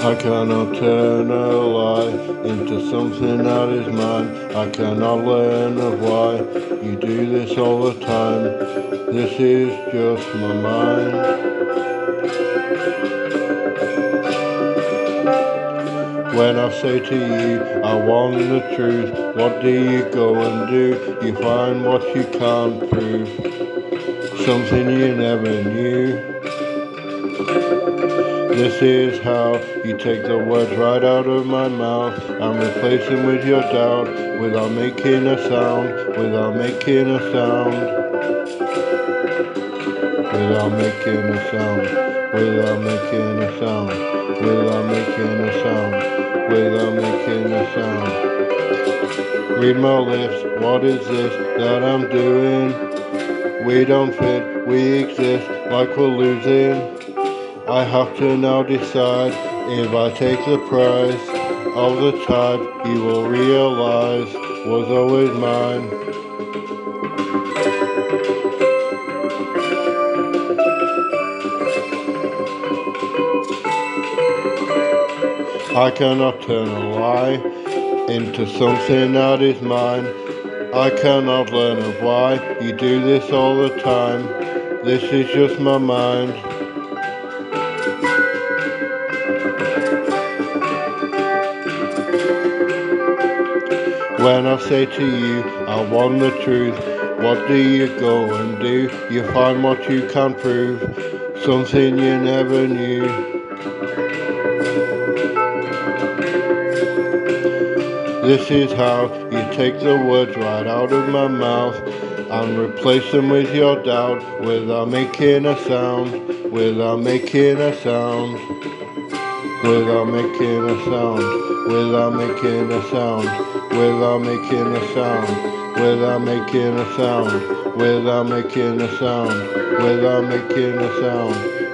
I cannot turn a lie into something that is mine. I cannot learn of why you do this all the time. This is just my mind. When I say to you, I want the truth, what do you go and do? You find what you can't prove, something you never knew. This is how you take the words right out of my mouth and replace them with your doubt without making a sound, without making a sound, without making a sound, without making a sound, without making a sound, without making a sound. Read my lips, what is this that I'm doing? We don't fit, we exist like we're losing. I have to now decide if I take the prize of the type you will realize was always mine. I cannot turn a lie into something that is mine. I cannot learn of why you do this all the time. This is just my mind. When I say to you, I want the truth, what do you go and do? You find what you can't prove, something you never knew. This is how you take the words right out of my mouth and replace them with your doubt without making a sound, without making a sound, without making a sound, without making a sound without making a sound, without making a sound, without making a sound, without making a sound.